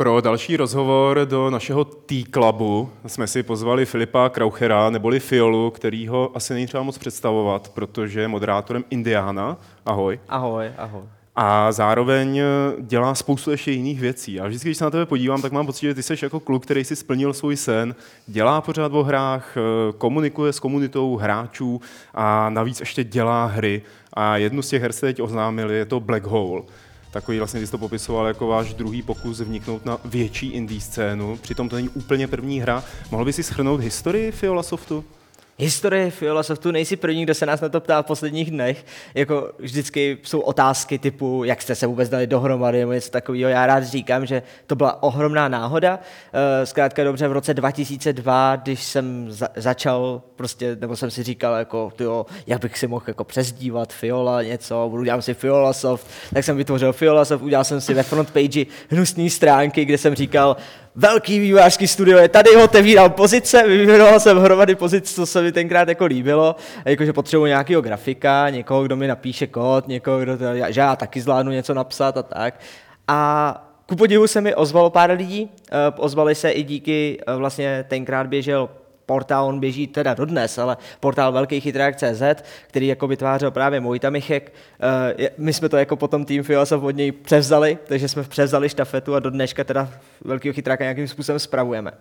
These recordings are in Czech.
Pro další rozhovor do našeho T-Clubu jsme si pozvali Filipa Krauchera, neboli Fiolu, který ho asi není třeba moc představovat, protože je moderátorem Indiana. Ahoj. Ahoj, ahoj. A zároveň dělá spoustu ještě jiných věcí. A vždycky, když se na tebe podívám, tak mám pocit, že ty jsi jako kluk, který si splnil svůj sen, dělá pořád o hrách, komunikuje s komunitou hráčů a navíc ještě dělá hry. A jednu z těch her jste teď oznámili, je to Black Hole takový vlastně, když to popisoval jako váš druhý pokus vniknout na větší indie scénu. Přitom to není úplně první hra. Mohl by si schrnout historii Fiola Softu? Historie Fiolosoftu nejsi první, kdo se nás na to ptá v posledních dnech. Jako vždycky jsou otázky typu, jak jste se vůbec dali dohromady nebo něco takového. Já rád říkám, že to byla ohromná náhoda. Eh, zkrátka dobře v roce 2002, když jsem za- začal prostě, nebo jsem si říkal, jako, tyjo, jak bych si mohl jako přezdívat Fiola něco, budu dělat si Fiolosoft, tak jsem vytvořil Fiolosoft, udělal jsem si ve frontpage hnusné stránky, kde jsem říkal, velký vývojářský studio je tady, otevíral pozice, vyvěnoval jsem hromady pozic, co se mi tenkrát jako líbilo, jakože potřebuji nějakého grafika, někoho, kdo mi napíše kód, někoho, kdo že já taky zvládnu něco napsat a tak. A ku podivu se mi ozvalo pár lidí, eh, ozvali se i díky, eh, vlastně tenkrát běžel portál, on běží teda dodnes, ale portál Velký chytrák.cz, který jako vytvářel právě Mojta Michek. Eh, my jsme to jako potom tým Filosof od něj převzali, takže jsme převzali štafetu a do dneška teda Velkého chytráka nějakým způsobem spravujeme.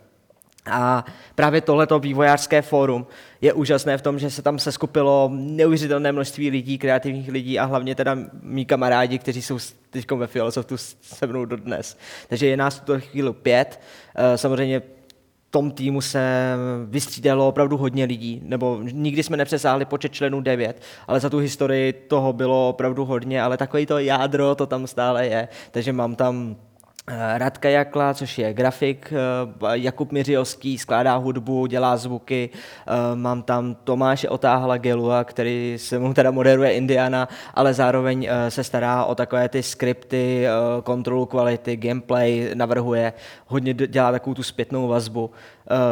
A právě tohleto vývojářské fórum je úžasné v tom, že se tam se skupilo neuvěřitelné množství lidí, kreativních lidí a hlavně teda mý kamarádi, kteří jsou teď ve Filosoftu se mnou dodnes. Takže je nás tu chvíli pět. Eh, samozřejmě tom týmu se vystřídalo opravdu hodně lidí, nebo nikdy jsme nepřesáhli počet členů 9, ale za tu historii toho bylo opravdu hodně, ale takový to jádro to tam stále je, takže mám tam Radka Jakla, což je grafik, eh, Jakub Miřiovský skládá hudbu, dělá zvuky, eh, mám tam Tomáše Otáhla Gelua, který se mu teda moderuje Indiana, ale zároveň se stará o takové ty skripty, kontrolu kvality, gameplay, navrhuje, hodně dělá takovou tu zpětnou vazbu.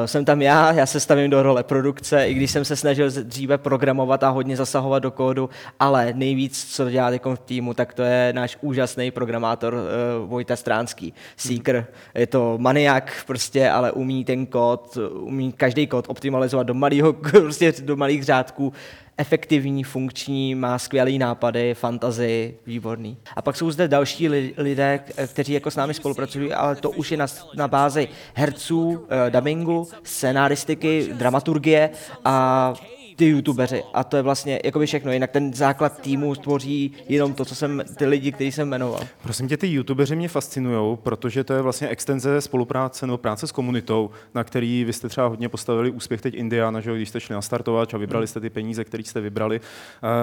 Jsem tam já, já se stavím do role produkce, i když jsem se snažil dříve programovat a hodně zasahovat do kódu, ale nejvíc, co dělá v týmu, tak to je náš úžasný programátor Vojta Stránský Seeker. Je to maniak prostě, ale umí ten kód, umí každý kód optimalizovat do, malého, prostě do malých řádků efektivní, funkční, má skvělé nápady, fantazii, výborný. A pak jsou zde další lidé, kteří jako s námi spolupracují, ale to už je na, na bázi herců, eh, dubbingu, scenaristiky, dramaturgie a ty youtubeři a to je vlastně jakoby všechno. Jinak ten základ týmu tvoří jenom to, co jsem, ty lidi, který jsem jmenoval. Prosím tě, ty youtubeři mě fascinují, protože to je vlastně extenze spolupráce nebo práce s komunitou, na který vy jste třeba hodně postavili úspěch teď Indiana, že když jste šli na startovač a vybrali jste ty peníze, které jste vybrali.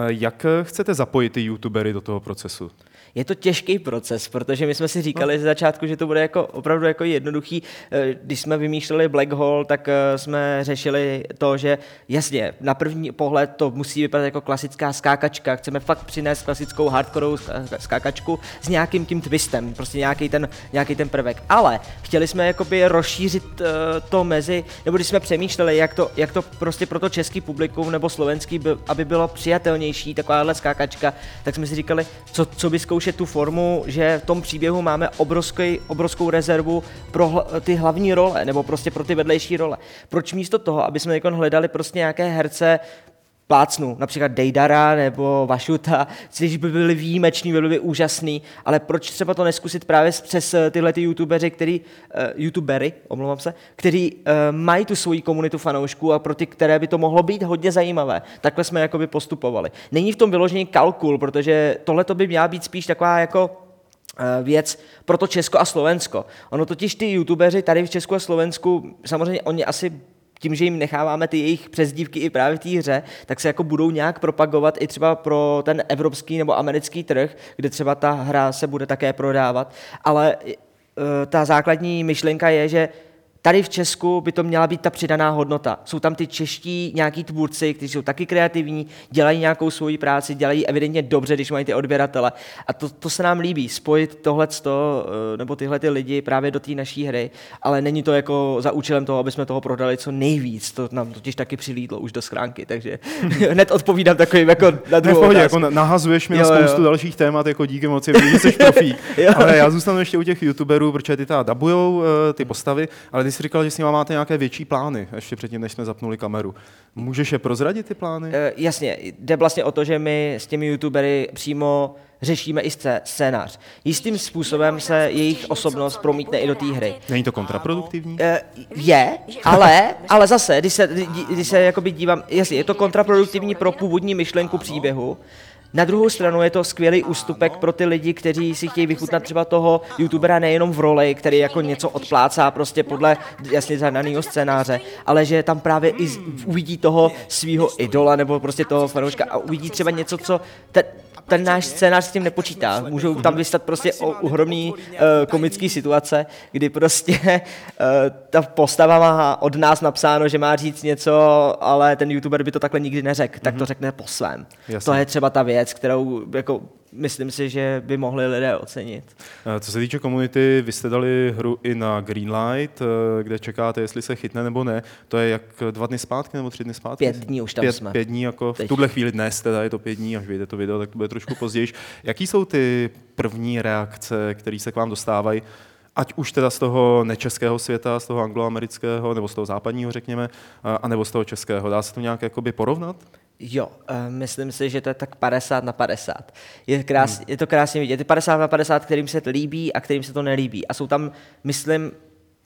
Jak chcete zapojit ty youtubery do toho procesu? Je to těžký proces, protože my jsme si říkali no. ze začátku, že to bude jako opravdu jako jednoduchý. Eh, když jsme vymýšleli Black Hole, tak eh, jsme řešili to, že jasně, na první pohled to musí vypadat jako klasická skákačka. Chceme fakt přinést klasickou hardcoreovou skákačku s nějakým tím twistem, prostě nějaký ten, nějaký ten prvek. Ale chtěli jsme jakoby rozšířit uh, to mezi, nebo když jsme přemýšleli, jak to, jak to prostě pro to český publikum nebo slovenský, by, aby bylo přijatelnější takováhle skákačka, tak jsme si říkali, co, co by zkoušet tu formu, že v tom příběhu máme obrovský, obrovskou rezervu pro hl, ty hlavní role, nebo prostě pro ty vedlejší role. Proč místo toho, aby jsme hledali prostě nějaké herce, plácnu, například Dejdara nebo Vašuta, což by byli výjimeční, by byli úžasný, ale proč třeba to neskusit právě přes eh, tyhle ty youtubery, který, uh, youtubery, omlouvám se, který uh, mají tu svoji komunitu fanoušků a pro ty, které by to mohlo být hodně zajímavé. Takhle jsme jakoby postupovali. Není v tom vyložený kalkul, protože tohle by měla být spíš taková jako věc pro to Česko a Slovensko. Ono totiž ty youtubeři tady v Česku a Slovensku, samozřejmě oni asi tím, že jim necháváme ty jejich přezdívky i právě v té hře, tak se jako budou nějak propagovat i třeba pro ten evropský nebo americký trh, kde třeba ta hra se bude také prodávat. Ale e, ta základní myšlenka je, že tady v Česku by to měla být ta přidaná hodnota. Jsou tam ty čeští nějaký tvůrci, kteří jsou taky kreativní, dělají nějakou svoji práci, dělají evidentně dobře, když mají ty odběratele. A to, to se nám líbí, spojit tohle eh, nebo tyhle ty lidi právě do té naší hry, ale není to jako za účelem toho, aby jsme toho prodali co nejvíc. To nám totiž taky přilídlo už do schránky, takže hned odpovídám takovým jako na druhou pohodě, jako nahazuješ mi jo, na spoustu jo. dalších témat, jako díky moci, vidíš, jsi profík. ale já zůstanu ještě u těch youtuberů, protože ty ta dabujou eh, ty postavy, ale ty jsi říkal, že s nimi máte nějaké větší plány, ještě předtím, než jsme zapnuli kameru. Můžeš je prozradit, ty plány? Uh, jasně, jde vlastně o to, že my s těmi youtubery přímo řešíme i scénář. Jistým způsobem se jejich osobnost promítne i do té hry. Není to kontraproduktivní? Uh, je, ale, ale zase, když se, když se jakoby dívám, jasně, je to kontraproduktivní pro původní myšlenku příběhu, na druhou stranu je to skvělý ústupek pro ty lidi, kteří si chtějí vychutnat třeba toho youtubera nejenom v roli, který jako něco odplácá prostě podle jasně zadaného scénáře, ale že tam právě i uvidí toho svého idola nebo prostě toho fanouška a uvidí třeba něco, co ten, ten náš scénář s tím nepočítá. Můžou tam vystat prostě ohromný uh, komický situace, kdy prostě uh, ta postava má od nás napsáno, že má říct něco, ale ten youtuber by to takhle nikdy neřekl, tak to mhm. řekne po svém. Jasně. To je třeba ta věc, kterou jako myslím si, že by mohli lidé ocenit. Eh, co se týče komunity, vy jste dali hru i na Greenlight, kde čekáte, jestli se chytne nebo ne. To je jak dva dny zpátky nebo tři dny zpátky? Pět dní už tam pět, jsme. Pět dní, jako v tuhle chvíli dnes, teda je to pět dní, až vyjde to video, tak to bude trošku později. Jaký jsou ty první reakce, které se k vám dostávají? ať už teda z toho nečeského světa, z toho angloamerického, nebo z toho západního, řekněme, anebo z toho českého. Dá se to nějak jakoby porovnat? Jo, uh, myslím si, že to je tak 50 na 50. Je, krás, hmm. je to krásně vidět. Je 50 na 50, kterým se to líbí a kterým se to nelíbí. A jsou tam, myslím,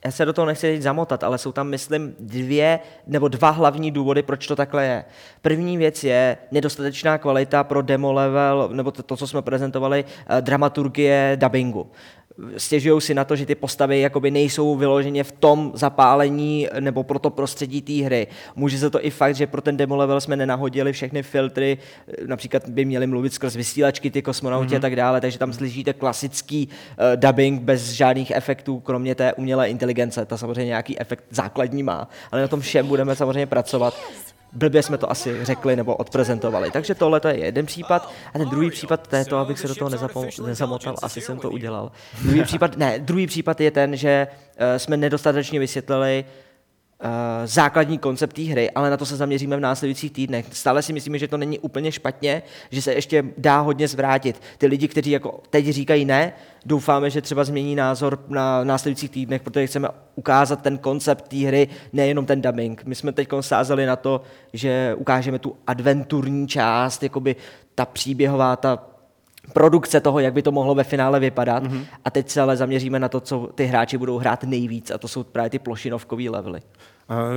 já se do toho nechci teď zamotat, ale jsou tam, myslím, dvě nebo dva hlavní důvody, proč to takhle je. První věc je nedostatečná kvalita pro demo level, nebo to, to co jsme prezentovali, uh, dramaturgie dubbingu stěžují si na to, že ty postavy jakoby nejsou vyloženě v tom zapálení nebo pro to prostředí té hry. Může se to i fakt, že pro ten demo level jsme nenahodili všechny filtry, například by měli mluvit skrz vysílačky ty kosmonauti mm-hmm. a tak dále, takže tam slyšíte klasický uh, dubbing bez žádných efektů, kromě té umělé inteligence. Ta samozřejmě nějaký efekt základní má, ale na tom všem budeme samozřejmě pracovat blbě jsme to asi řekli nebo odprezentovali. Takže tohle je jeden případ. A ten druhý případ, to je to, abych se do toho nezapom- nezamotal, asi jsem to udělal. Druhý případ, ne, druhý případ je ten, že uh, jsme nedostatečně vysvětlili, základní koncept té hry, ale na to se zaměříme v následujících týdnech. Stále si myslíme, že to není úplně špatně, že se ještě dá hodně zvrátit. Ty lidi, kteří jako teď říkají ne, doufáme, že třeba změní názor na následujících týdnech, protože chceme ukázat ten koncept té hry, nejenom ten dubbing. My jsme teď sázeli na to, že ukážeme tu adventurní část, jakoby ta příběhová, ta produkce toho, jak by to mohlo ve finále vypadat. Mm-hmm. A teď se ale zaměříme na to, co ty hráči budou hrát nejvíc, a to jsou právě ty plošinovkové levely.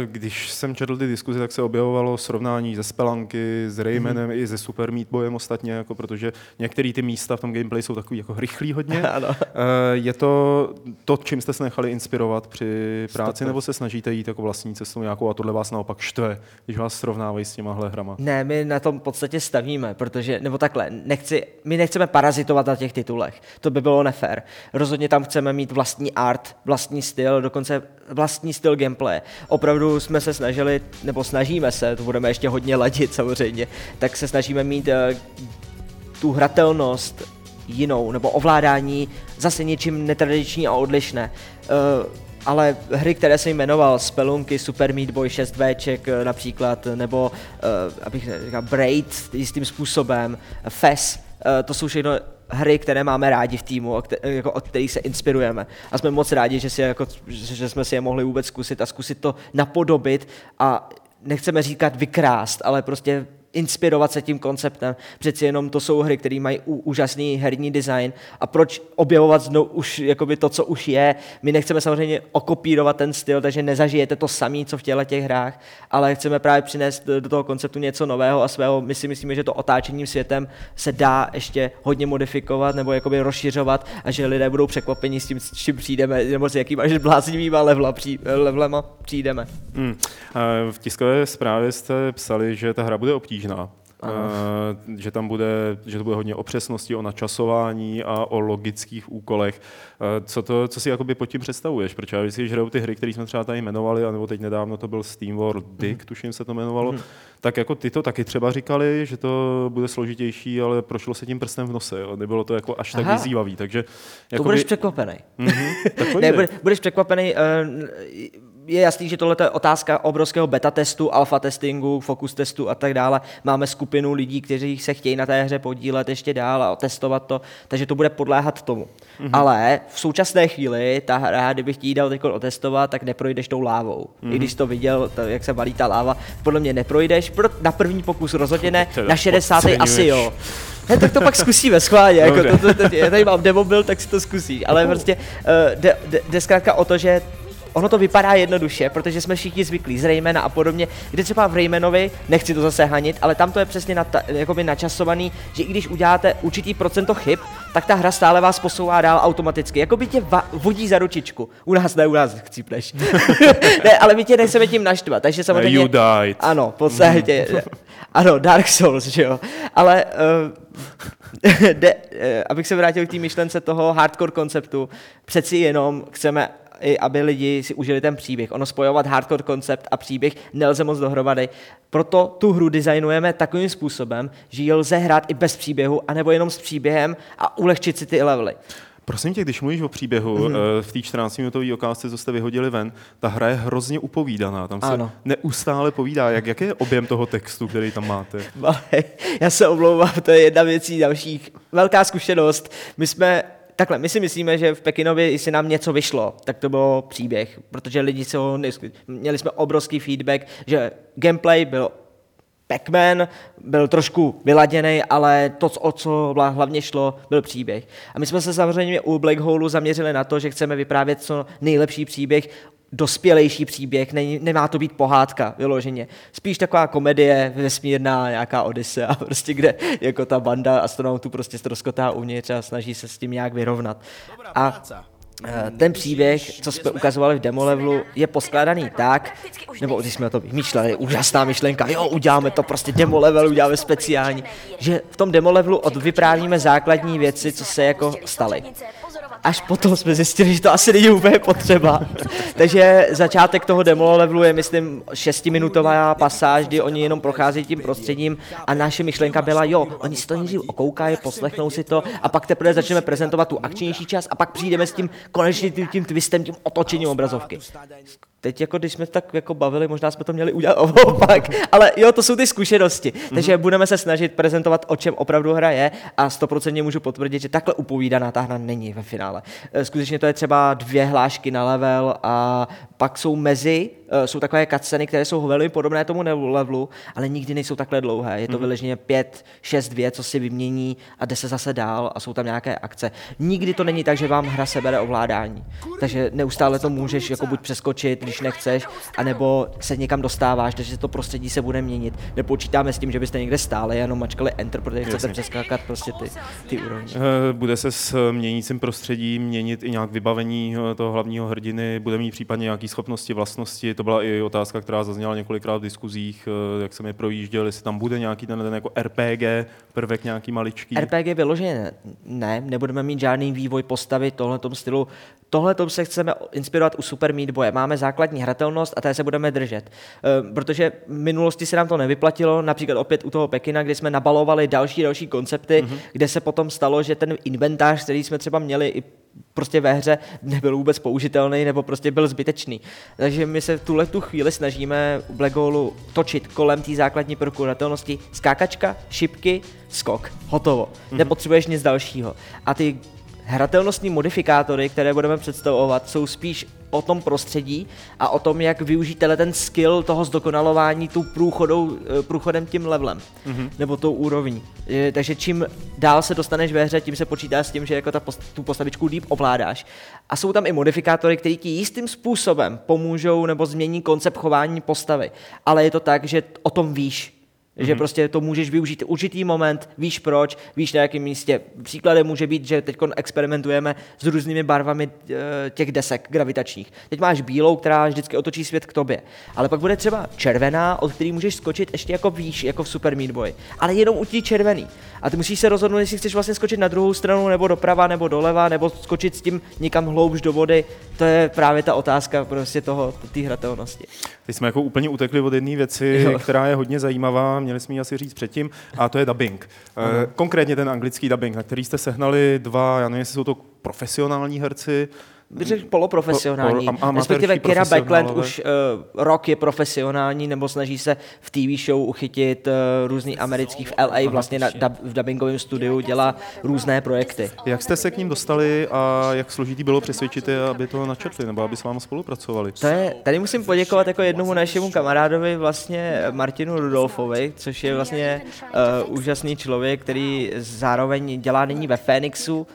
Když jsem četl ty diskuze, tak se objevovalo srovnání ze Spelanky, s Raymanem mm-hmm. i se Super Meat Boyem ostatně, jako protože některé ty místa v tom gameplay jsou takový jako rychlý hodně. ano. Je to to, čím jste se nechali inspirovat při práci, Stop. nebo se snažíte jít jako vlastní cestou nějakou a tohle vás naopak štve, když vás srovnávají s těmahle hrama? Ne, my na tom v podstatě stavíme, protože, nebo takhle, nechci, my nechceme parazitovat na těch titulech, to by bylo nefér. Rozhodně tam chceme mít vlastní art, vlastní styl, dokonce vlastní styl gameplay opravdu jsme se snažili, nebo snažíme se, to budeme ještě hodně ladit samozřejmě, tak se snažíme mít uh, tu hratelnost jinou, nebo ovládání zase něčím netradiční a odlišné. Uh, ale hry, které jsem jmenoval, Spelunky, Super Meat Boy 6 eh, například, nebo, abych říkal, Braid jistým způsobem, Fes, to jsou všechno hry, které máme rádi v týmu, jako od kterých se inspirujeme. A jsme moc rádi, že, si jako, že jsme si je mohli vůbec zkusit a zkusit to napodobit a nechceme říkat vykrást, ale prostě inspirovat se tím konceptem. Přeci jenom to jsou hry, které mají úžasný herní design a proč objevovat znovu už jakoby to, co už je. My nechceme samozřejmě okopírovat ten styl, takže nezažijete to samé, co v těle těch hrách, ale chceme právě přinést do toho konceptu něco nového a svého. My si myslíme, že to otáčením světem se dá ještě hodně modifikovat nebo jakoby rozšiřovat a že lidé budou překvapeni s tím, s čím přijdeme, nebo s jakýma až bláznivýma levla, pří, přijdeme. Hmm. V tiskové zprávě jste psali, že ta hra bude obtížná obtížná. Uh, že tam bude, že to bude hodně o přesnosti, o načasování a o logických úkolech. Uh, co, to, co si jakoby pod tím představuješ? Protože já když hrajou ty hry, které jsme třeba tady jmenovali, anebo teď nedávno to byl Steam World Dick, mm. tuším se to jmenovalo, mm. tak jako ty to taky třeba říkali, že to bude složitější, ale prošlo se tím prstem v nose. Jo? Nebylo to jako až Aha. tak vyzývavý. Takže, jakoby... To budeš překvapený. Mm-hmm, ne, budeš překvapený. Uh, je jasný, že tohle je otázka obrovského beta testu, alfa testingu, focus testu a tak dále. Máme skupinu lidí, kteří se chtějí na té hře podílet ještě dál a testovat to, takže to bude podléhat tomu. Mm-hmm. Ale v současné chvíli ta hra, kdybych ti ji dal teď otestovat, tak neprojdeš tou lávou. Mm-hmm. I když to viděl, to, jak se valí ta láva, podle mě neprojdeš. Pro, na první pokus rozhodně ne, na 60. asi jo. Ne, tak to pak zkusíme schválně, jako to, to, to, já tady mám demobil, tak si to zkusíš, ale prostě uh, jde, jde zkrátka o to, že ono to vypadá jednoduše, protože jsme všichni zvyklí z Raymana a podobně, kde třeba v Raymanovi, nechci to zase hanit, ale tam to je přesně na, jakoby načasovaný, že i když uděláte určitý procento chyb, tak ta hra stále vás posouvá dál automaticky. Jako by tě va- vodí za ručičku. U nás ne, u nás chcípneš. ne, ale my tě nechceme tím naštvat, takže samozřejmě... You died. Ano, v podstatě. Ano, Dark Souls, že jo. Ale uh, de, uh, abych se vrátil k té myšlence toho hardcore konceptu, přeci jenom chceme i aby lidi si užili ten příběh. Ono spojovat hardcore koncept a příběh nelze moc dohromady. Proto tu hru designujeme takovým způsobem, že ji lze hrát i bez příběhu, anebo jenom s příběhem a ulehčit si ty levely. Prosím tě, když mluvíš o příběhu mm-hmm. v té 14-minutové okázce, co jste vyhodili ven, ta hra je hrozně upovídaná. Tam se ano. neustále povídá. Jak, jaký je objem toho textu, který tam máte? Já se omlouvám, to je jedna věcí dalších. Velká zkušenost. My jsme takhle, my si myslíme, že v Pekinově, jestli nám něco vyšlo, tak to bylo příběh, protože lidi se ho neskli... Měli jsme obrovský feedback, že gameplay byl Pac-Man, byl trošku vyladěný, ale to, o co hlavně šlo, byl příběh. A my jsme se samozřejmě u Black Hole zaměřili na to, že chceme vyprávět co nejlepší příběh dospělejší příběh, ne, nemá to být pohádka vyloženě. Spíš taková komedie, vesmírná, nějaká odise a prostě kde jako ta banda astronautů prostě ztroskotá uvnitř a snaží se s tím nějak vyrovnat. A eh, ten příběh, co jsme ukazovali v demo levelu, je poskládaný tak, nebo když jsme to vymýšleli, úžasná myšlenka, jo, uděláme to prostě demo level, uděláme speciální, že v tom demo levelu odvyprávíme základní věci, co se jako staly až potom jsme zjistili, že to asi není úplně potřeba. Takže začátek toho demo levelu je, myslím, šestiminutová pasáž, kdy oni jenom prochází tím prostředím a naše myšlenka byla, jo, oni si to nejdřív okoukají, poslechnou si to a pak teprve začneme prezentovat tu akčnější část a pak přijdeme s tím konečně tím, tím twistem, tím otočením obrazovky teď jako když jsme tak jako bavili, možná jsme to měli udělat opak, ale jo, to jsou ty zkušenosti. Mm-hmm. Takže budeme se snažit prezentovat, o čem opravdu hra je a stoprocentně můžu potvrdit, že takhle upovídaná ta hra není ve finále. Eh, skutečně to je třeba dvě hlášky na level a pak jsou mezi, eh, jsou takové cutsceny, které jsou velmi podobné tomu levelu, ale nikdy nejsou takhle dlouhé. Je to mm-hmm. vyleženě pět, šest věc, co si vymění a jde se zase dál a jsou tam nějaké akce. Nikdy to není tak, že vám hra sebere ovládání. Takže neustále to můžeš jako buď přeskočit, když nechceš, anebo se někam dostáváš, takže to prostředí se bude měnit. Nepočítáme s tím, že byste někde stále jenom mačkali Enter, protože chcete Jasně. přeskákat prostě ty, ty úrovně. Eh, bude se s měnícím prostředím měnit i nějak vybavení eh, toho hlavního hrdiny, bude mít případně nějaký schopnosti, vlastnosti. To byla i otázka, která zazněla několikrát v diskuzích, eh, jak jsem je projížděl, jestli tam bude nějaký ten, ten jako RPG prvek nějaký maličký. RPG vyloženě ne, nebudeme mít žádný vývoj postavy tohle stylu. Tohle se chceme inspirovat u Super Meat Boye. Máme základní hratelnost a té se budeme držet. E, protože v minulosti se nám to nevyplatilo, například opět u toho Pekina, kdy jsme nabalovali další další koncepty, mm-hmm. kde se potom stalo, že ten inventář, který jsme třeba měli i prostě ve hře nebyl vůbec použitelný nebo prostě byl zbytečný. Takže my se v tuhle tu chvíli snažíme u Black Hole točit kolem té základní prokuratelnosti skákačka, šipky, skok, hotovo. Mm-hmm. Nepotřebuješ nic dalšího. A ty hratelnostní modifikátory, které budeme představovat, jsou spíš o tom prostředí a o tom, jak využít ten skill toho zdokonalování tou průchodou, eh, průchodem tím levelem, mm-hmm. nebo tou úrovní. Takže čím dál se dostaneš ve hře, tím se počítá s tím, že jako ta post, tu postavičku líp ovládáš. A jsou tam i modifikátory, které ti jistým způsobem pomůžou nebo změní koncept chování postavy. Ale je to tak, že o tom víš, Že prostě to můžeš využít určitý moment, víš proč, víš na jakém místě. Příkladem může být, že teď experimentujeme s různými barvami eh, těch desek gravitačních. Teď máš bílou, která vždycky otočí svět k tobě. Ale pak bude třeba červená, od který můžeš skočit ještě jako výš, jako v Super Meat Boy. Ale jenom u tí červený. A ty musíš se rozhodnout, jestli chceš vlastně skočit na druhou stranu, nebo doprava, nebo doleva, nebo skočit s tím někam hloubš do vody. To je právě ta otázka prostě toho, té hratelnosti. Teď jsme jako úplně utekli od jedné věci, jo. která je hodně zajímavá, měli jsme ji asi říct předtím, a to je dubbing. Aha. Konkrétně ten anglický dubbing, na který jste sehnali dva, já nevím, jestli jsou to profesionální herci, bych řekl poloprofesionální. Po, po, Respektive Kira Backland už uh, rok je profesionální, nebo snaží se v TV show uchytit uh, různý americký v LA, vlastně na, dub, v dubbingovém studiu dělá různé projekty. Jak jste se k ním dostali a jak složitý bylo přesvědčit je, aby to načetli, nebo aby s vámi spolupracovali? To je, tady musím poděkovat jako jednomu našemu kamarádovi, vlastně Martinu Rudolfovi, což je vlastně uh, úžasný člověk, který zároveň dělá nyní ve Phoenixu, uh,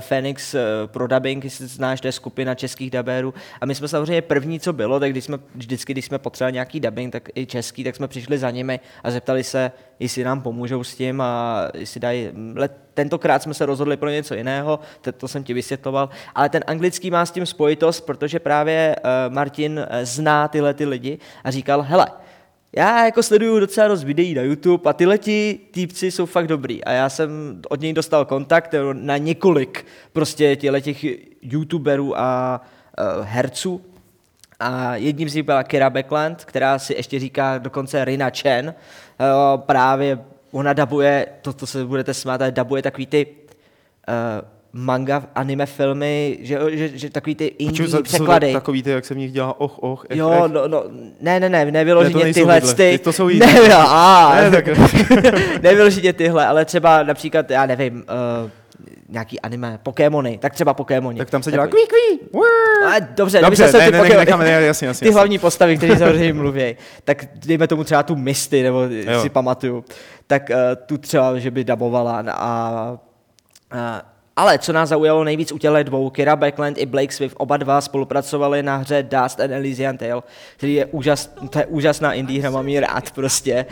Phoenix uh, pro dubbing, jestli znáš, je skupina českých dabérů. A my jsme samozřejmě první, co bylo, tak když jsme vždycky, když jsme potřebovali nějaký dubbing, tak i český, tak jsme přišli za nimi a zeptali se, jestli nám pomůžou s tím a jestli dají. Tentokrát jsme se rozhodli pro něco jiného, to, jsem ti vysvětloval, ale ten anglický má s tím spojitost, protože právě uh, Martin uh, zná tyhle ty lidi a říkal, hele, já jako sleduju docela dost videí na YouTube a tyhle ti týpci jsou fakt dobrý. A já jsem od něj dostal kontakt na několik prostě těch youtuberů a uh, herců. A jedním z nich byla Kira Backland, která si ještě říká dokonce Rina Chen. Uh, právě ona dabuje, to, to se budete smát, ale dabuje takový ty uh, manga, anime filmy, že, že, že takový ty indie za, překlady. Jsou takový ty, jak se v nich dělá och, och, ech, Jo, no, no, ne, ne, ne, nevyloženě ne, tyhle, tyhle, ty, to jsou jiné. Ne, a, ne, tak... nevyloženě tyhle, ale třeba například, já nevím, uh, nějaký anime, Pokémony, tak třeba Pokémony. Tak tam se dělá kví, kví. A, dobře, dobře se ne, ty, ne, ne, necháme, ne, jasně, jasně, ty hlavní postavy, které samozřejmě mluví, tak dejme tomu třeba tu Misty, nebo jo. si pamatuju, tak uh, tu třeba, že by dabovala a, a ale co nás zaujalo nejvíc u těle dvou, Kira Backland i Blake Swift, oba dva spolupracovali na hře Dust and Elysian Tale, který je, úžas, to je úžasná indie hra, mám ji rád prostě.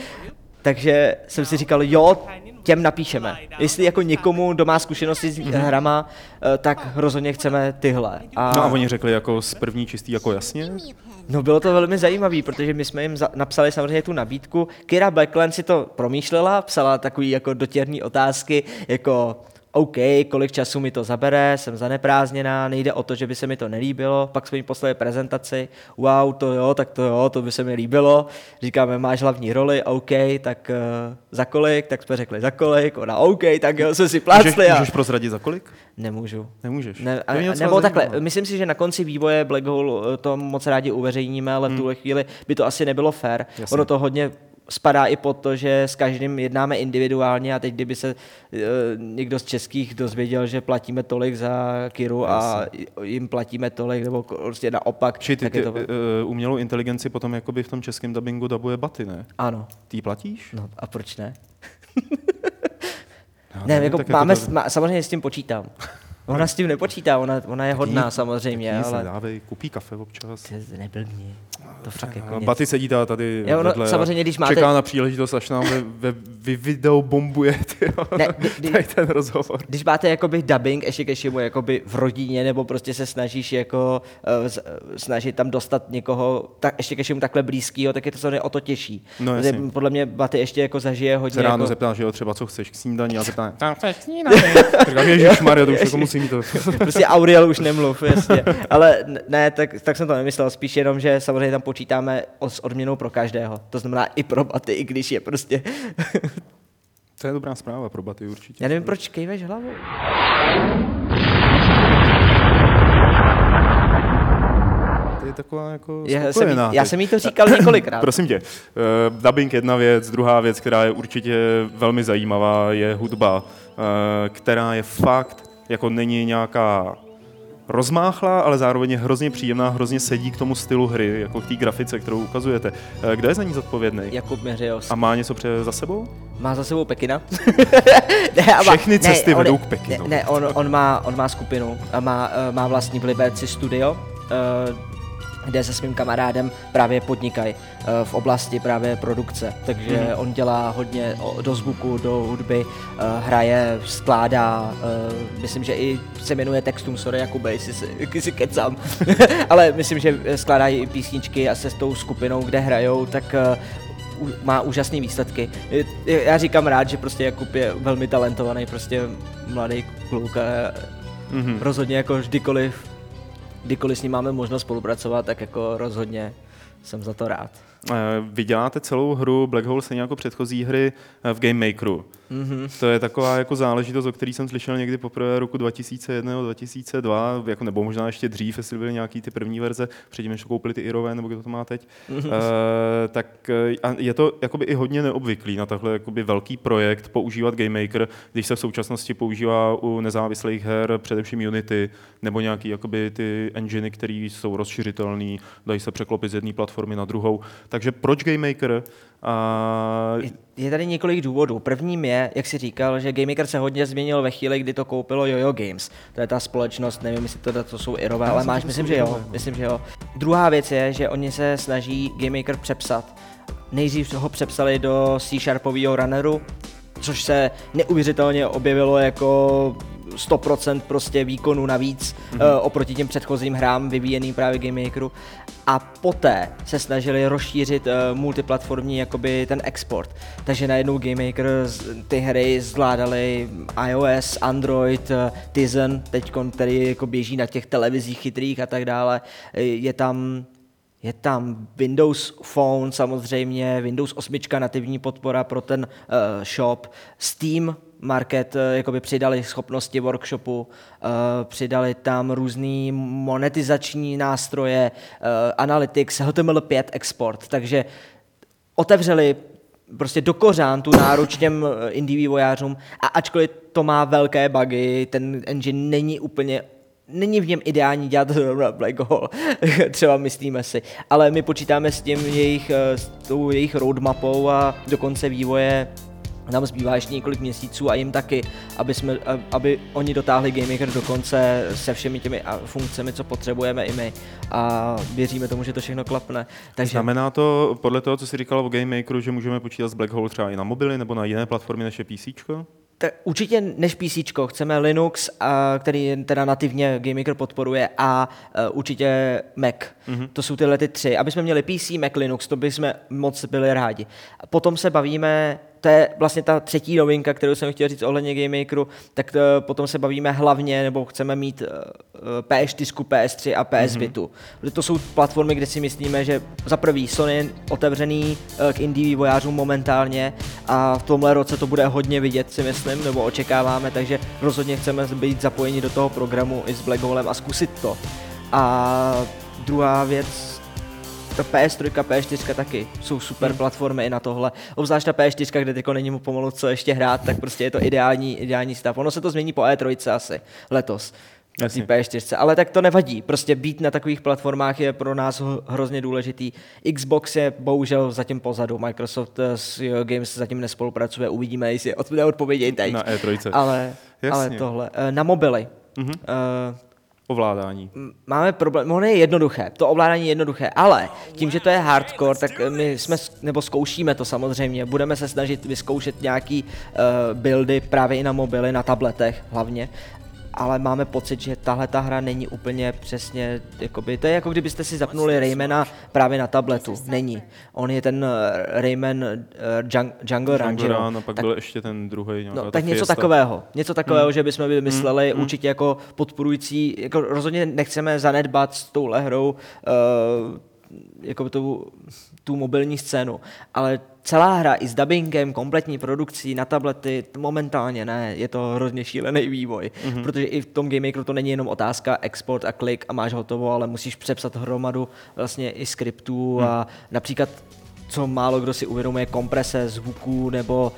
Takže jsem si říkal, jo, těm napíšeme. Jestli jako někomu, kdo má zkušenosti s mm-hmm. hrama, eh, tak rozhodně chceme tyhle. A... No a oni řekli jako z první čistý jako jasně? No bylo to velmi zajímavé, protože my jsme jim za- napsali samozřejmě tu nabídku. Kira Blackland si to promýšlela, psala takový jako dotěrní otázky, jako OK, kolik času mi to zabere, jsem zaneprázdněná, nejde o to, že by se mi to nelíbilo, pak jsme jim poslali prezentaci, wow, to jo, tak to jo, to by se mi líbilo, říkáme, máš hlavní roli, OK, tak uh, za kolik, tak jsme řekli za kolik, ona OK, tak jo, jsme si plácli. Můžeš, a... můžeš prozradit za kolik? Nemůžu. Nemůžeš. Ne, a, nebo zajímá. takhle, myslím si, že na konci vývoje Black Hole eh, to moc rádi uveřejníme, ale v hmm. tuhle chvíli by to asi nebylo fair. Jasně. Ono to hodně spadá i pod to, že s každým jednáme individuálně a teď, kdyby se uh, někdo z českých dozvěděl, že platíme tolik za Kiru a jim platíme tolik, nebo prostě naopak. Či ty, tak ty to... uh, umělou inteligenci potom jakoby v tom českém dubbingu dabuje baty, ne? Ano. Ty platíš? No a proč ne? no, ne, jako máme, jako to... samozřejmě s tím počítám. Ona s tím nepočítá, ona, ona je hodná samozřejmě. ale... dávej, kupí kafe občas. Ty neblbni. To fakt jako no, Baty sedí tady jo, no, samozřejmě, když máte... čeká na příležitost, až nám ve, ve, ve video bombuje ne, kdy, tady ten rozhovor. Když máte jakoby dubbing ještě ke všemu jakoby v rodině, nebo prostě se snažíš jako uh, snažit tam dostat někoho tak, ještě ke všemu takhle blízkýho, tak je to samozřejmě o to těžší. No, Podle mě Baty ještě jako zažije hodně. Se ráno jako... zeptá, že jo, třeba co chceš k snídaní a zeptá, tam chceš snídaní. Říkám, ježišmarja, to už jako musím to. prostě Auriel už nemluv, jasně. Ale ne, tak, tak jsem to nemyslel, spíš jenom, že samozřejmě tam počítáme s odměnou pro každého. To znamená i pro baty, i když je prostě... to je dobrá zpráva pro baty určitě. Já nevím, proč kejveš hlavou. To je taková jako já jsem, jí, já jsem jí to říkal několikrát. Prosím tě, uh, dubbing jedna věc, druhá věc, která je určitě velmi zajímavá, je hudba, uh, která je fakt, jako není nějaká rozmáchlá, ale zároveň je hrozně příjemná, hrozně sedí k tomu stylu hry, jako k té grafice, kterou ukazujete. Eh, kdo je za ní zodpovědný? Jakub Měřios. A má něco pře za sebou? Má za sebou Pekina. ne, Všechny má, cesty ne, vedou k Pekinu. Ne, ne on, on, má, on má skupinu a má, uh, má vlastní v Liberci studio. Uh, kde se svým kamarádem právě podnikají eh, v oblasti právě produkce. Takže mm. on dělá hodně do zvuku, do hudby, eh, hraje, skládá, eh, myslím, že i se jmenuje textům, sorry Jakube, jestli si, si kecám, ale myslím, že skládá i písničky a se s tou skupinou, kde hrajou, tak má úžasné výsledky. Já říkám rád, že prostě Jakub je velmi talentovaný, prostě mladý kluk a mm-hmm. rozhodně jako vždykoliv kdykoliv s ním máme možnost spolupracovat, tak jako rozhodně jsem za to rád. Eh, vy děláte celou hru Black Hole stejně jako předchozí hry eh, v Game Makeru. Mm-hmm. To je taková jako záležitost, o který jsem slyšel někdy poprvé roku 2001 nebo 2002, jako, nebo možná ještě dřív, jestli byly nějaký ty první verze, předtím, než koupili ty Irové, nebo kdo to má teď. Mm-hmm. Uh, tak a je to jakoby i hodně neobvyklý na takhle jakoby velký projekt používat Game Maker, když se v současnosti používá u nezávislých her především Unity, nebo nějaký jakoby ty enginy, které jsou rozšiřitelné, dají se překlopit z jedné platformy na druhou. Takže proč Game Maker? A... Je tady několik důvodů. Prvním je, jak si říkal, že GameMaker se hodně změnil ve chvíli, kdy to koupilo Jojo Games. To je ta společnost, nevím, jestli to, to jsou Irové, ale máš, myslím, že jo. Myslím, že jo. Druhá věc je, že oni se snaží GameMaker přepsat. Nejdřív ho přepsali do C-Sharpového runneru, což se neuvěřitelně objevilo jako 100% prostě výkonu navíc mm-hmm. uh, oproti těm předchozím hrám vyvíjeným právě Game Makeru. A poté se snažili rozšířit uh, multiplatformní jakoby ten export. Takže najednou Game Maker ty hry zvládali iOS, Android, uh, Tizen, teď který jako běží na těch televizích chytrých a tak dále. Je tam je tam Windows Phone samozřejmě, Windows 8 nativní podpora pro ten uh, shop, Steam Market uh, jakoby přidali schopnosti workshopu, uh, přidali tam různý monetizační nástroje, uh, Analytics, HTML5 export, takže otevřeli prostě do kořán tu náruč těm indie vývojářům. A ačkoliv to má velké bugy, ten engine není úplně není v něm ideální dělat Black Hole, třeba myslíme si, ale my počítáme s tím jejich, eh, s tou jejich roadmapou a do konce vývoje nám zbývá ještě několik měsíců a jim taky, aby, jsme, aby oni dotáhli Game Maker do konce se všemi těmi funkcemi, co potřebujeme i my a věříme tomu, že to všechno klapne. Takže... Znamená to podle toho, co jsi říkal o Game Makeru, že můžeme počítat s Black Hole třeba i na mobily nebo na jiné platformy než je PC? Tak určitě než PC, chceme Linux, který teda nativně GameMaker podporuje a e, určitě Mac. Mm-hmm. To jsou tyhle ty tři. Aby jsme měli PC, Mac, Linux, to bychom moc byli rádi. Potom se bavíme to je vlastně ta třetí novinka, kterou jsem chtěl říct ohledně Game Makeru, tak to, eh, potom se bavíme hlavně, nebo chceme mít uh, eh, PS4, PS3 a PS mm-hmm. Vitu. Protože to jsou platformy, kde si myslíme, že za prvý Sony je otevřený uh, k indie vývojářům momentálně a v tomhle roce to bude hodně vidět, si myslím, nebo očekáváme, takže rozhodně chceme být zapojeni do toho programu i s Black Holem a zkusit to. A druhá věc, ta PS3, PS4 taky jsou super hmm. platformy i na tohle. Obzvlášť ta PS4, kde teďko není mu pomalu co ještě hrát, tak prostě je to ideální, ideální stav. Ono se to změní po E3 asi letos. Na PS4, ale tak to nevadí. Prostě být na takových platformách je pro nás hrozně důležitý. Xbox je bohužel zatím pozadu. Microsoft s Games zatím nespolupracuje. Uvidíme, jestli neodpovědějí teď. Na E3. Ale, ale tohle. Eh, na mobily. Mm-hmm. Uh, ovládání? Máme problém, ono je jednoduché, to ovládání je jednoduché, ale tím, že to je hardcore, tak my jsme, nebo zkoušíme to samozřejmě, budeme se snažit vyzkoušet nějaký uh, buildy právě i na mobily, na tabletech hlavně, ale máme pocit, že tahle ta hra není úplně přesně, jakoby, to je jako kdybyste si zapnuli Raymana právě na tabletu, není. On je ten eh, Rayman uh, Jung, Jungle Run, Jungle Run a pak tak, byl ještě ten druhý. No, tak něco fiesta. takového, něco takového, hmm. že bychom vymysleli hmm. určitě jako podporující, jako rozhodně nechceme zanedbat s touhle hrou uh, jako tu, tu mobilní scénu, ale celá hra i s dubbingem, kompletní produkcí na tablety, momentálně ne, je to hrozně šílený vývoj, mm-hmm. protože i v tom GameMakeru to není jenom otázka export a klik a máš hotovo, ale musíš přepsat hromadu vlastně i skriptů mm. a například co málo kdo si uvědomuje, komprese zvuků nebo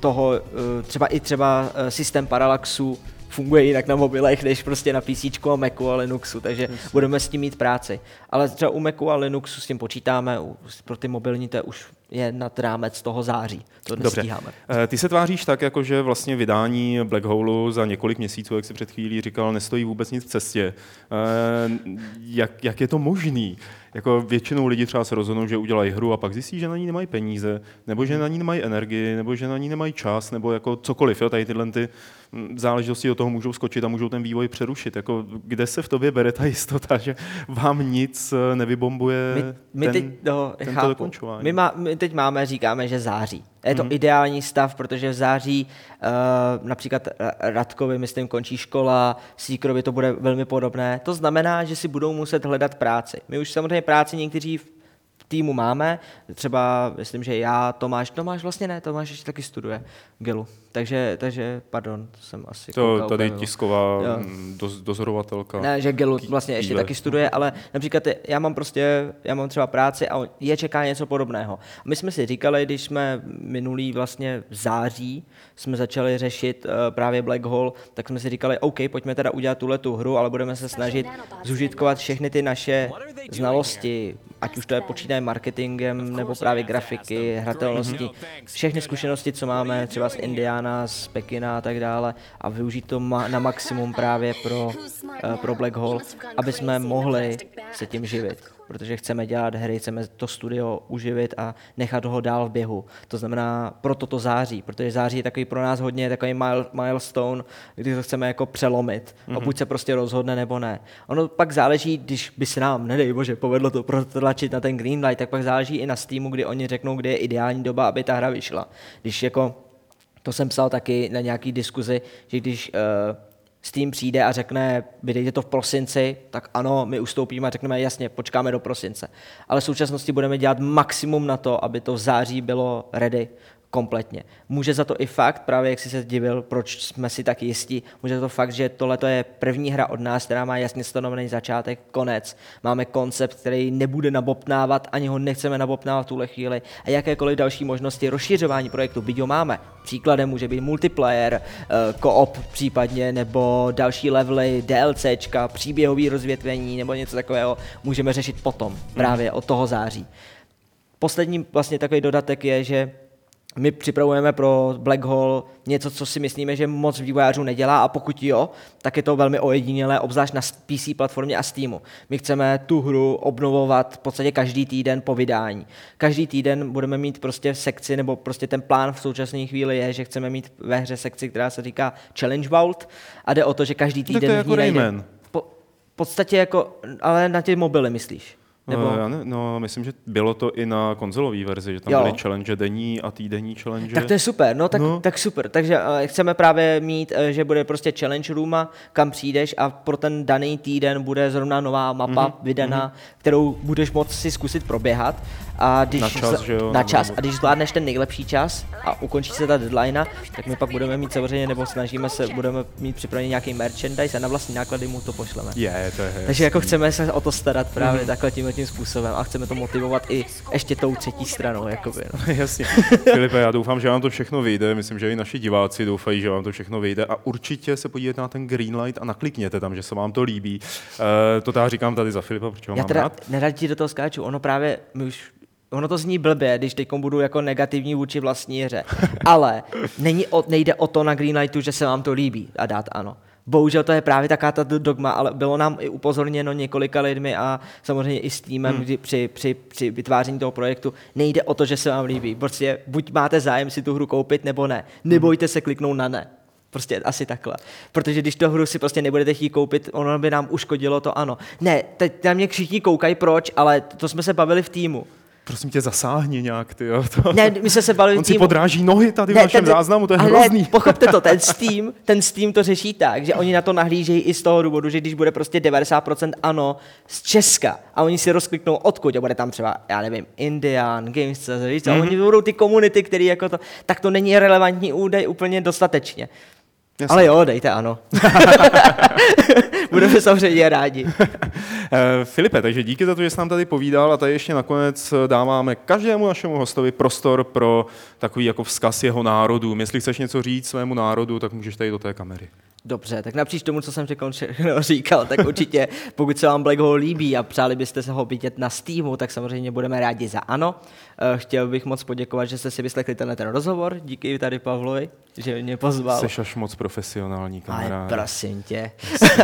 toho, eh, třeba i třeba eh, systém parallaxu funguje jinak na mobilech, než prostě na PC a Macu a Linuxu, takže yes. budeme s tím mít práci. Ale třeba u Macu a Linuxu s tím počítáme, pro ty mobilní to je už je nad rámec toho září. To Dobře. nestíháme. Eh, Ty se tváříš tak, jako že vlastně vydání Black Hole za několik měsíců, jak si před chvílí říkal, nestojí vůbec nic v cestě. Eh, Jak, jak je to možný? Jako většinou lidi třeba se rozhodnou, že udělají hru a pak zjistí, že na ní nemají peníze, nebo že na ní nemají energii, nebo že na ní nemají čas, nebo jako cokoliv. Jo? Tady tyhle ty mm, záležitosti do toho můžou skočit a můžou ten vývoj přerušit. Jako, kde se v tobě bere ta jistota, že vám nic eh, nevybombuje My, my ten, teď, no, tento chápu. dokončování? My, má, my teď máme, říkáme, že září. Je to mm-hmm. ideální stav, protože v září uh, například eh, Radkovi, myslím, končí škola, Síkrovi to bude velmi podobné. To znamená, že si budou muset hledat práci. My už samozřejmě práci někteří v týmu máme, třeba myslím, že já, Tomáš, Tomáš vlastně ne, Tomáš ještě taky studuje Gelu. Takže, takže pardon, to jsem asi To koukal tady úplně tisková Jo. mm, doz, dozorovatelka. Ne, že Gelu vlastně ještě taky studuje, ale například já mám prostě, já mám třeba práci a je čeká něco podobného. A my jsme si říkali, když jsme minulý vlastně v září jsme začali řešit uh, právě Black Hole, tak jsme si říkali, OK, pojďme teda udělat tuhle tu hru, ale budeme se snažit zužitkovat všechny ty naše znalosti, ať už to je počítaje marketingem, nebo právě grafiky, hratelnosti, všechny zkušenosti, co máme třeba z Indiana, z Pekina a tak dále a využít to ma- na maximum právě pro, eh, pro Black Hole, aby jsme mohli se tím živit. Protože chceme dělat hry, chceme to studio uživit a nechat ho dál v běhu. To znamená proto to září, protože září je takový pro nás hodně takový mile, milestone, kdy to chceme jako přelomit. Mm-hmm. A buď se prostě rozhodne nebo ne. Ono pak záleží, když by se nám, nedej bože, povedlo to protlačit na ten Greenlight, tak pak záleží i na Steamu, kdy oni řeknou, kdy je ideální doba, aby ta hra vyšla. Když jako to jsem psal taky na nějaký diskuzi, že když uh, Steam přijde a řekne, vydejte to v prosinci, tak ano, my ustoupíme a řekneme, jasně, počkáme do prosince. Ale v současnosti budeme dělat maximum na to, aby to v září bylo ready kompletně. Může za to i fakt, právě jak jsi se divil, proč jsme si tak jistí, může za to fakt, že tohle je první hra od nás, která má jasně stanovený začátek, konec. Máme koncept, který nebude nabopnávat, ani ho nechceme nabopnávat v tuhle chvíli a jakékoliv další možnosti rozšiřování projektu, byť ho máme. Příkladem může být multiplayer, eh, co-op případně, nebo další levely, DLCčka, příběhový rozvětvení nebo něco takového můžeme řešit potom, právě od toho září. Poslední vlastně takový dodatek je, že my připravujeme pro Black Hole něco, co si myslíme, že moc vývojářů nedělá a pokud jo, tak je to velmi ojedinělé, obzvlášť na PC platformě a Steamu. My chceme tu hru obnovovat v podstatě každý týden po vydání. Každý týden budeme mít prostě sekci, nebo prostě ten plán v současné chvíli je, že chceme mít ve hře sekci, která se říká Challenge Vault a jde o to, že každý Tak to týden je v ní jako v podstatě jako, ale na ty mobily myslíš? Nebo... No, já ne, no, myslím, že bylo to i na konzolové verzi, že tam Jo. byly challenge denní a týdenní challenge. Tak to je super, no tak, No. tak super. Takže uh, chceme právě mít, uh, že bude prostě challenge rooma, kam přijdeš a pro ten daný týden bude zrovna nová mapa Mhm, mm-hmm. vydaná, mm-hmm. kterou budeš moct si zkusit proběhat. A když Na čas, zla- že jo, Na čas. A když zvládneš ten nejlepší čas a ukončí se ta deadline, tak my pak budeme mít samozřejmě, nebo snažíme se, budeme mít připravený nějaký merchandise a na vlastní náklady mu to pošleme. Je, to je Takže jako chceme se o to starat právě Mhm. mm-hmm. takhle tímhle tím způsobem a chceme to motivovat i ještě tou třetí stranou. Jakoby, no. Jasně. Filipe, já doufám, že vám to všechno vyjde. Myslím, že i naši diváci doufají, že vám to všechno vyjde. A určitě se podívejte na ten Greenlight a naklikněte tam, že se vám to líbí. E, to já říkám tady za Filipa, protože ho Já mám teda rád. nerad ti do toho skáču, ono právě, my už, ono to zní blbě, když teď budu jako negativní vůči vlastní hře, ale není o, nejde o to na Greenlightu, že se vám to líbí a dát ano. Bohužel to je právě taká ta dogma, ale bylo nám i upozorněno několika lidmi a samozřejmě i s týmem, hmm. kdy při, při, při vytváření toho projektu nejde o to, že se vám líbí. Prostě buď máte zájem si tu hru koupit, nebo ne. Nebojte se kliknout na ne. Prostě asi takhle. Protože když tu hru si prostě nebudete chtít koupit, ono by nám uškodilo to ano. Ne, teď na mě všichni koukají proč, ale to jsme se bavili v týmu. Prosím tě, zasáhni nějak, ty jo. To... Ne, my jsme se bavili On v si podráží nohy tady v našem ten- záznamu, to je ale hrozný. Ne, pochopte to, ten Steam, ten Steam to řeší tak, že oni na to nahlížejí i z toho důvodu, že když bude prostě 90% ano z Česka a oni si rozkliknou odkud a bude tam třeba, já nevím, Indian, Games, víš co, Mhm. mm-hmm. oni budou ty komunity, které jako to, tak to není relevantní údaj úplně dostatečně. Jasně. Ale jo, dejte ano. budeme samozřejmě rádi. Eh, Filipe, takže díky za to, že jsi nám tady povídal a tady ještě nakonec dáváme každému našemu hostovi prostor pro takový jako vzkaz jeho národu. Jestli chceš něco říct svému národu, tak můžeš tady do té kamery. Dobře, tak napříč tomu, co jsem řekl, říkal, tak určitě, pokud se vám Black Hole líbí a přáli byste se ho vidět na Steamu, tak samozřejmě budeme rádi za ano. Eh, chtěl bych moc poděkovat, že jste si vyslechli tenhle ten rozhovor. Díky tady Pavlovi, že mě pozval. Jsi až moc profesionální kamarád. Ale prosím tě.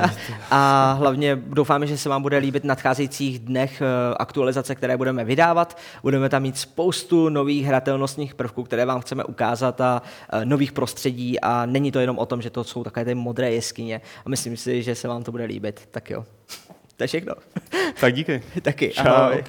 a hlavně doufáme, že se vám bude líbit v nadcházejících dnech eh, aktualizace, které budeme vydávat. Budeme tam mít spoustu nových hratelnostních prvků, které vám chceme ukázat a eh, nových prostředí a není to jenom o tom, že to jsou takové ty modré jeskyně a myslím si, že se vám to bude líbit. Tak jo. To je všechno. Tak díky. Taky. Čau. Ahoj.